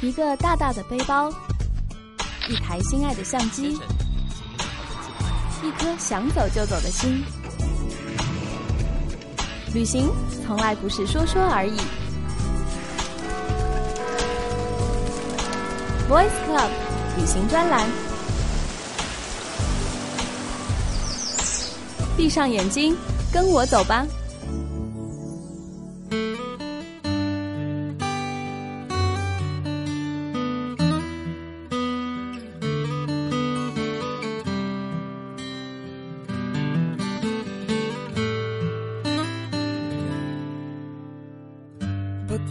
一个大大的背包，一台心爱的相机，一颗想走就走的心。旅行从来不是说说而已。Voice Club 旅行专栏，闭上眼睛，跟我走吧。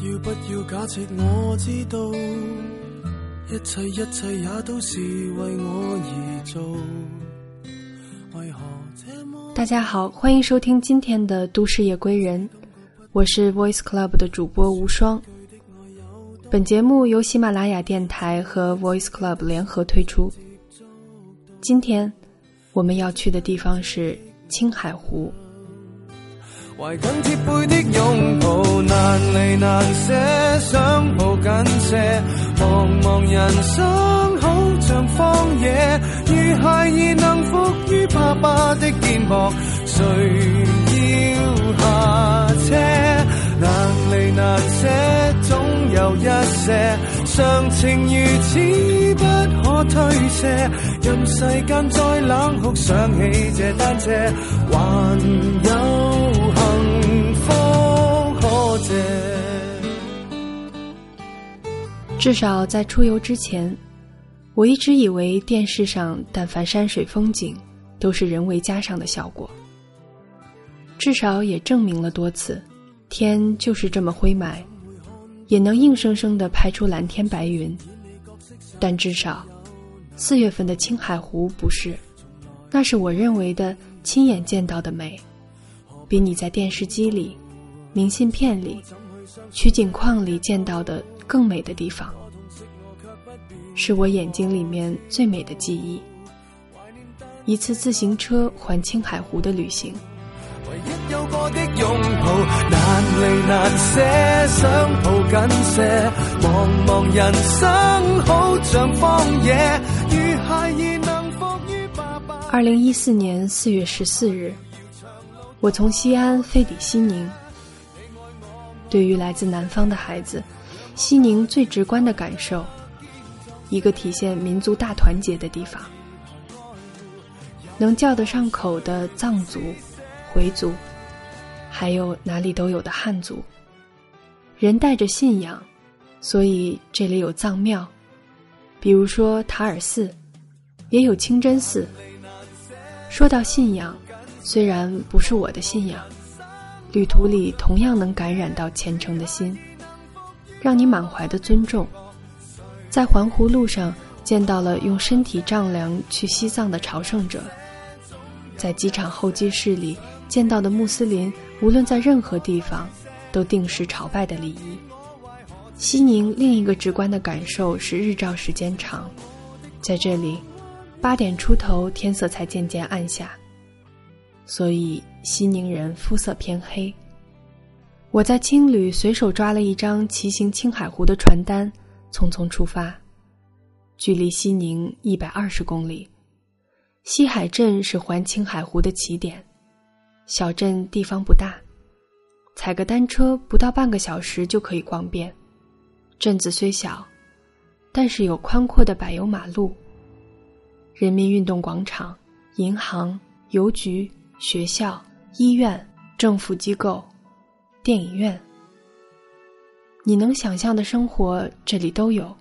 要不要假设我知道，一切一切也都是为我而做。大家好，欢迎收听今天的《都市夜归人》，我是 Voice Club 的主播无双。本节目由喜马拉雅电台和 Voice Club 联合推出。今天我们要去的地方是青海湖。怀紧贴背的拥抱，难离难舍，想抱紧些。茫茫人生好像荒野，如孩儿能伏于爸爸的肩膊，谁要下车？难离难舍，总有一些常情如此不可推卸。任世间再冷酷，想起这单车，还有。至少在出游之前，我一直以为电视上但凡山水风景，都是人为加上的效果。至少也证明了多次，天就是这么灰霾，也能硬生生的拍出蓝天白云。但至少，四月份的青海湖不是，那是我认为的亲眼见到的美，比你在电视机里。明信片里、取景框里见到的更美的地方，是我眼睛里面最美的记忆。一次自行车环青海湖的旅行。二零一四年四月十四日，我从西安飞抵西宁。对于来自南方的孩子，西宁最直观的感受，一个体现民族大团结的地方。能叫得上口的藏族、回族，还有哪里都有的汉族。人带着信仰，所以这里有藏庙，比如说塔尔寺，也有清真寺。说到信仰，虽然不是我的信仰。旅途里同样能感染到虔诚的心，让你满怀的尊重。在环湖路上见到了用身体丈量去西藏的朝圣者，在机场候机室里见到的穆斯林，无论在任何地方都定时朝拜的礼仪。西宁另一个直观的感受是日照时间长，在这里，八点出头天色才渐渐暗下。所以西宁人肤色偏黑。我在青旅随手抓了一张骑行青海湖的传单，匆匆出发。距离西宁一百二十公里，西海镇是环青海湖的起点。小镇地方不大，踩个单车不到半个小时就可以逛遍。镇子虽小，但是有宽阔的柏油马路、人民运动广场、银行、邮局。学校、医院、政府机构、电影院，你能想象的生活这里都有。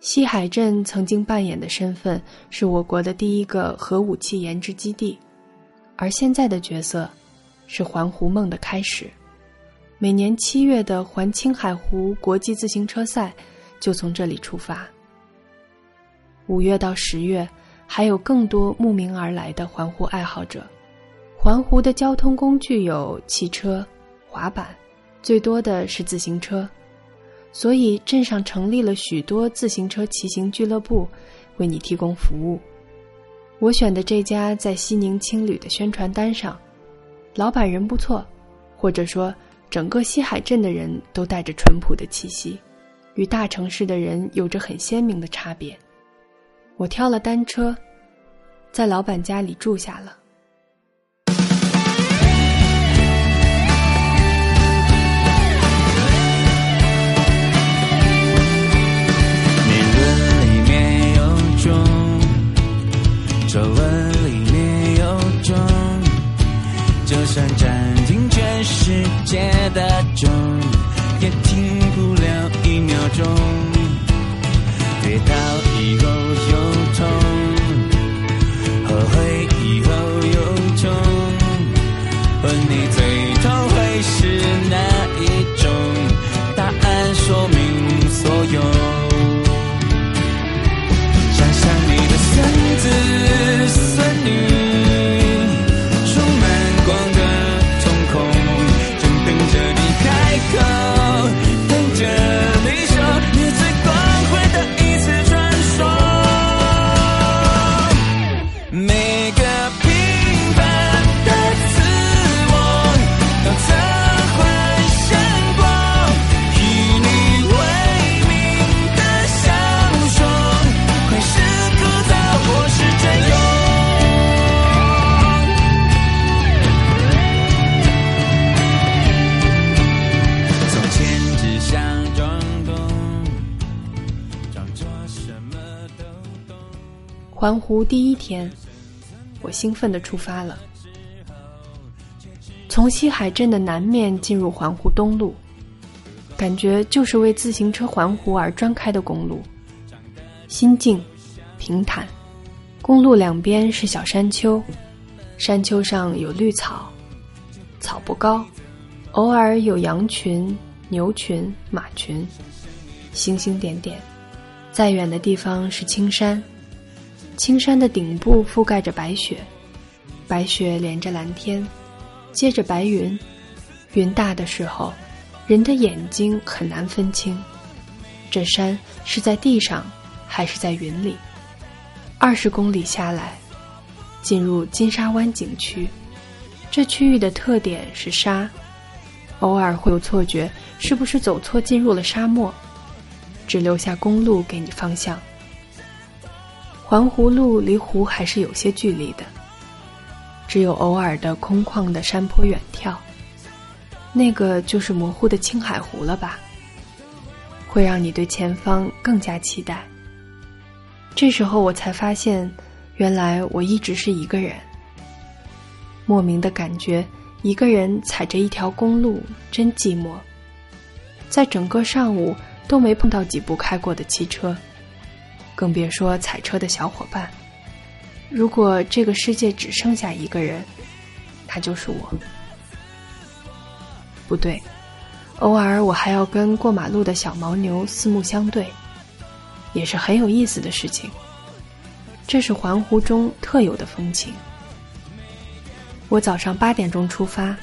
西海镇曾经扮演的身份是我国的第一个核武器研制基地，而现在的角色是环湖梦的开始。每年七月的环青海湖国际自行车赛就从这里出发。五月到十月，还有更多慕名而来的环湖爱好者。环湖的交通工具有汽车、滑板，最多的是自行车，所以镇上成立了许多自行车骑行俱乐部，为你提供服务。我选的这家在西宁青旅的宣传单上，老板人不错，或者说整个西海镇的人都带着淳朴的气息，与大城市的人有着很鲜明的差别。我挑了单车，在老板家里住下了。皱纹里面有钟，就算占尽全世界的钟，也停不了一秒钟。跌倒以后环湖第一天，我兴奋地出发了。从西海镇的南面进入环湖东路，感觉就是为自行车环湖而专开的公路。心静、平坦，公路两边是小山丘，山丘上有绿草，草不高，偶尔有羊群、牛群、马群，星星点点。再远的地方是青山。青山的顶部覆盖着白雪，白雪连着蓝天，接着白云。云大的时候，人的眼睛很难分清，这山是在地上还是在云里。二十公里下来，进入金沙湾景区，这区域的特点是沙，偶尔会有错觉，是不是走错进入了沙漠？只留下公路给你方向。环湖路离湖还是有些距离的，只有偶尔的空旷的山坡远眺，那个就是模糊的青海湖了吧？会让你对前方更加期待。这时候我才发现，原来我一直是一个人。莫名的感觉，一个人踩着一条公路真寂寞，在整个上午都没碰到几部开过的汽车。更别说踩车的小伙伴。如果这个世界只剩下一个人，他就是我。不对，偶尔我还要跟过马路的小牦牛四目相对，也是很有意思的事情。这是环湖中特有的风情。我早上八点钟出发，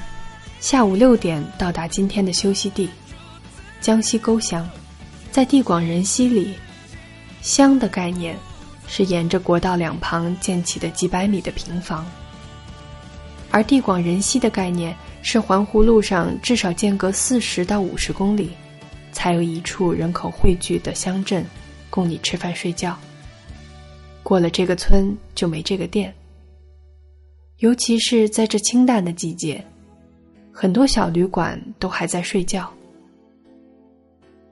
下午六点到达今天的休息地——江西沟乡，在地广人稀里。乡的概念，是沿着国道两旁建起的几百米的平房；而地广人稀的概念，是环湖路上至少间隔四十到五十公里，才有一处人口汇聚的乡镇，供你吃饭睡觉。过了这个村就没这个店。尤其是在这清淡的季节，很多小旅馆都还在睡觉，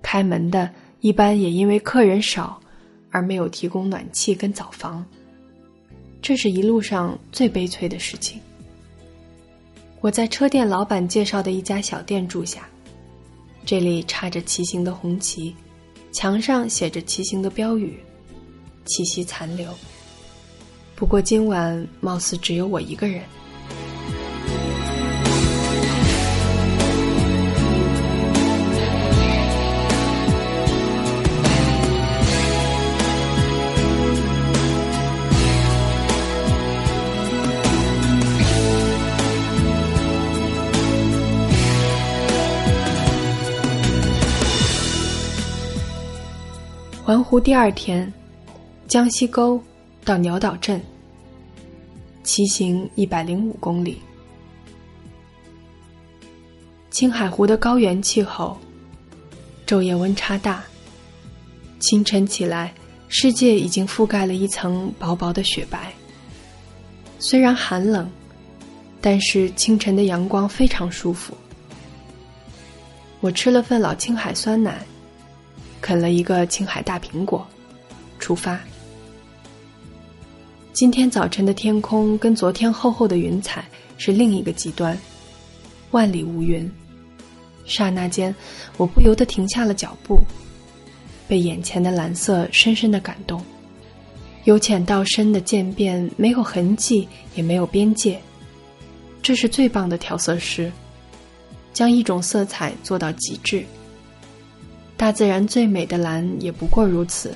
开门的一般也因为客人少。而没有提供暖气跟澡房，这是一路上最悲催的事情。我在车店老板介绍的一家小店住下，这里插着骑行的红旗，墙上写着骑行的标语，气息残留。不过今晚貌似只有我一个人。湖第二天，江西沟到鸟岛镇，骑行一百零五公里。青海湖的高原气候，昼夜温差大。清晨起来，世界已经覆盖了一层薄薄的雪白。虽然寒冷，但是清晨的阳光非常舒服。我吃了份老青海酸奶，啃了一个青海大苹果，出发。今天早晨的天空跟昨天厚厚的云彩是另一个极端，万里无云。刹那间，我不由得停下了脚步，被眼前的蓝色深深的感动。由浅到深的渐变，没有痕迹，也没有边界，这是最棒的调色师，将一种色彩做到极致。大自然最美的蓝也不过如此，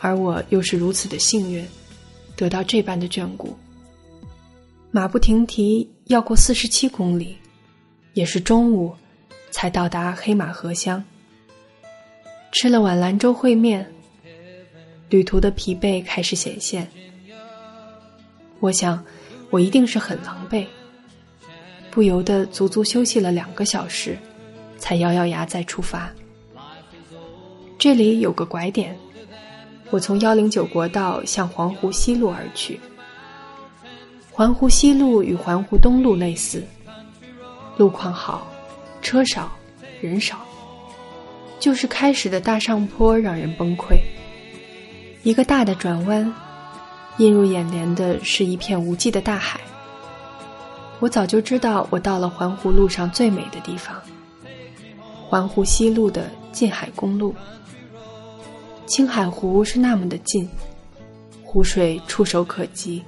而我又是如此的幸运，得到这般的眷顾。马不停蹄要过四十七公里，也是中午。才到达黑马河乡，吃了碗兰州烩面，旅途的疲惫开始显现。我想，我一定是很狼狈，不由得足足休息了两个小时，才咬咬牙再出发。这里有个拐点，我从幺零九国道向环湖西路而去。环湖西路与环湖东路类似，路况好。车少，人少，就是开始的大上坡让人崩溃。一个大的转弯，映入眼帘的是一片无际的大海。我早就知道，我到了环湖路上最美的地方——环湖西路的近海公路。青海湖是那么的近，湖水触手可及，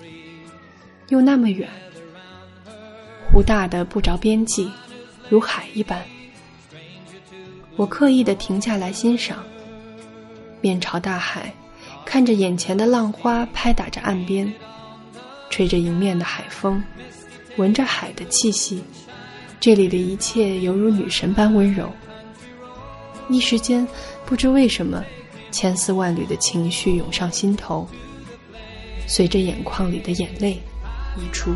又那么远。湖大的不着边际。如海一般，我刻意的停下来欣赏，面朝大海，看着眼前的浪花拍打着岸边，吹着迎面的海风，闻着海的气息，这里的一切犹如女神般温柔。一时间，不知为什么，千丝万缕的情绪涌上心头，随着眼眶里的眼泪溢出。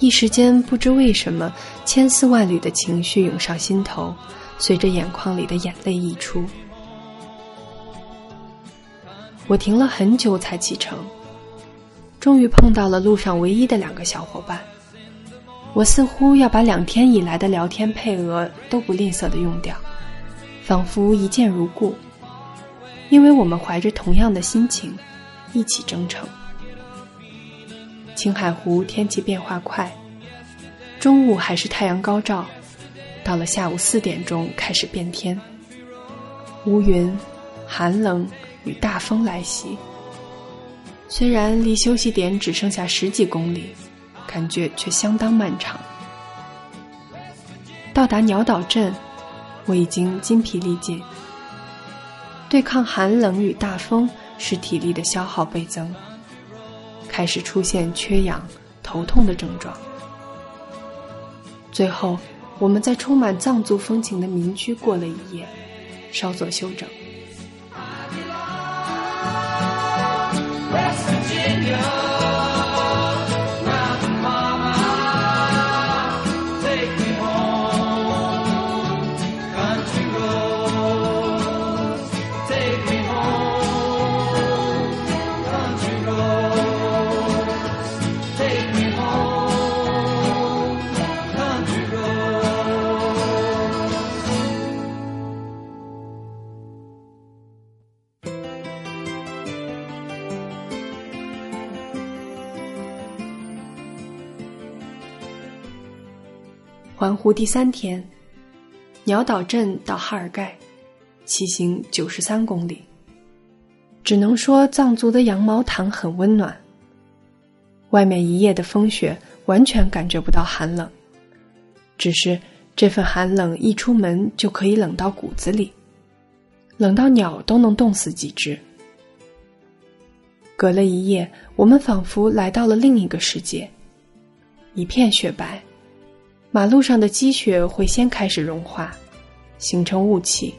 一时间，不知为什么，千丝万缕的情绪涌上心头，随着眼眶里的眼泪溢出。我停了很久才启程，终于碰到了路上唯一的两个小伙伴。我似乎要把两天以来的聊天配额都不吝啬的用掉，仿佛一见如故，因为我们怀着同样的心情，一起征程。青海湖天气变化快，中午还是太阳高照，到了下午四点钟开始变天，乌云、寒冷与大风来袭。虽然离休息点只剩下十几公里，感觉却相当漫长。到达鸟岛镇，我已经筋疲力尽，对抗寒冷与大风，使体力的消耗倍增。开始出现缺氧、头痛的症状。最后，我们在充满藏族风情的民居过了一夜，稍作休整。环湖第三天，鸟岛镇到哈尔盖，骑行九十三公里。只能说藏族的羊毛毯很温暖。外面一夜的风雪，完全感觉不到寒冷，只是这份寒冷一出门就可以冷到骨子里，冷到鸟都能冻死几只。隔了一夜，我们仿佛来到了另一个世界，一片雪白。马路上的积雪会先开始融化，形成雾气，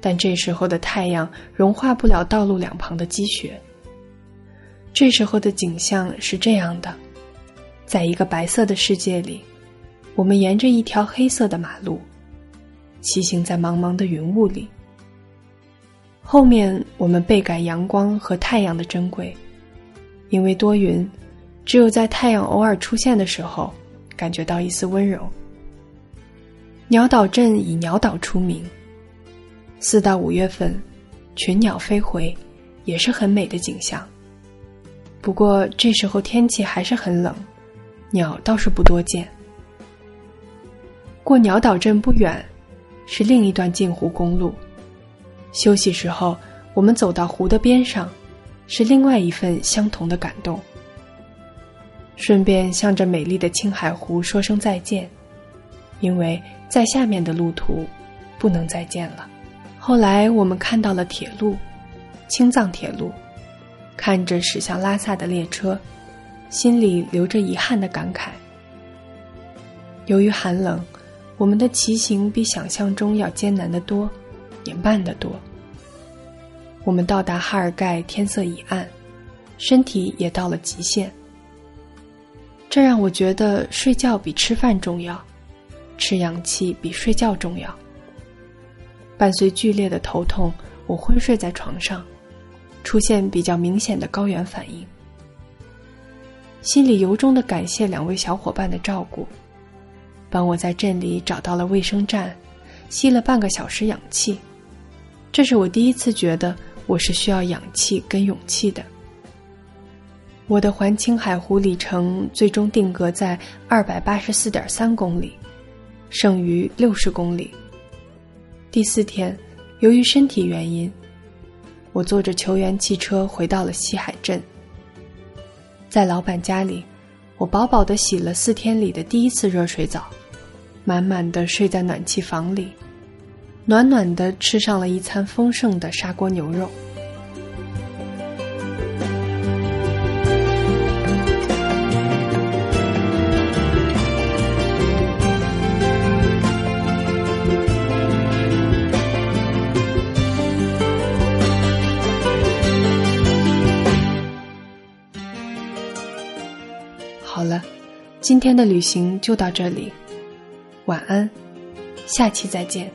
但这时候的太阳融化不了道路两旁的积雪。这时候的景象是这样的：在一个白色的世界里，我们沿着一条黑色的马路，骑行在茫茫的云雾里。后面我们倍感阳光和太阳的珍贵，因为多云，只有在太阳偶尔出现的时候，感觉到一丝温柔。鸟岛镇以鸟岛出名。四到五月份，群鸟飞回，也是很美的景象。不过这时候天气还是很冷，鸟倒是不多见。过鸟岛镇不远，是另一段镜湖公路。休息时候，我们走到湖的边上，是另外一份相同的感动。顺便向着美丽的青海湖说声再见，因为在下面的路途不能再见了。后来我们看到了铁路，青藏铁路，看着驶向拉萨的列车，心里留着遗憾的感慨。由于寒冷，我们的骑行比想象中要艰难得多，也慢得多。我们到达哈尔盖，天色已暗，身体也到了极限。这让我觉得睡觉比吃饭重要，吃氧气比睡觉重要。伴随剧烈的头痛，我昏睡在床上，出现比较明显的高原反应。心里由衷的感谢两位小伙伴的照顾，帮我在镇里找到了卫生站，吸了半个小时氧气。这是我第一次觉得我是需要氧气跟勇气的。我的环青海湖里程最终定格在二百八十四点三公里，剩余六十公里。第四天，由于身体原因，我坐着球员汽车回到了西海镇。在老板家里，我饱饱的洗了四天里的第一次热水澡，满满的睡在暖气房里，暖暖的吃上了一餐丰盛的砂锅牛肉。今天的旅行就到这里，晚安，下期再见。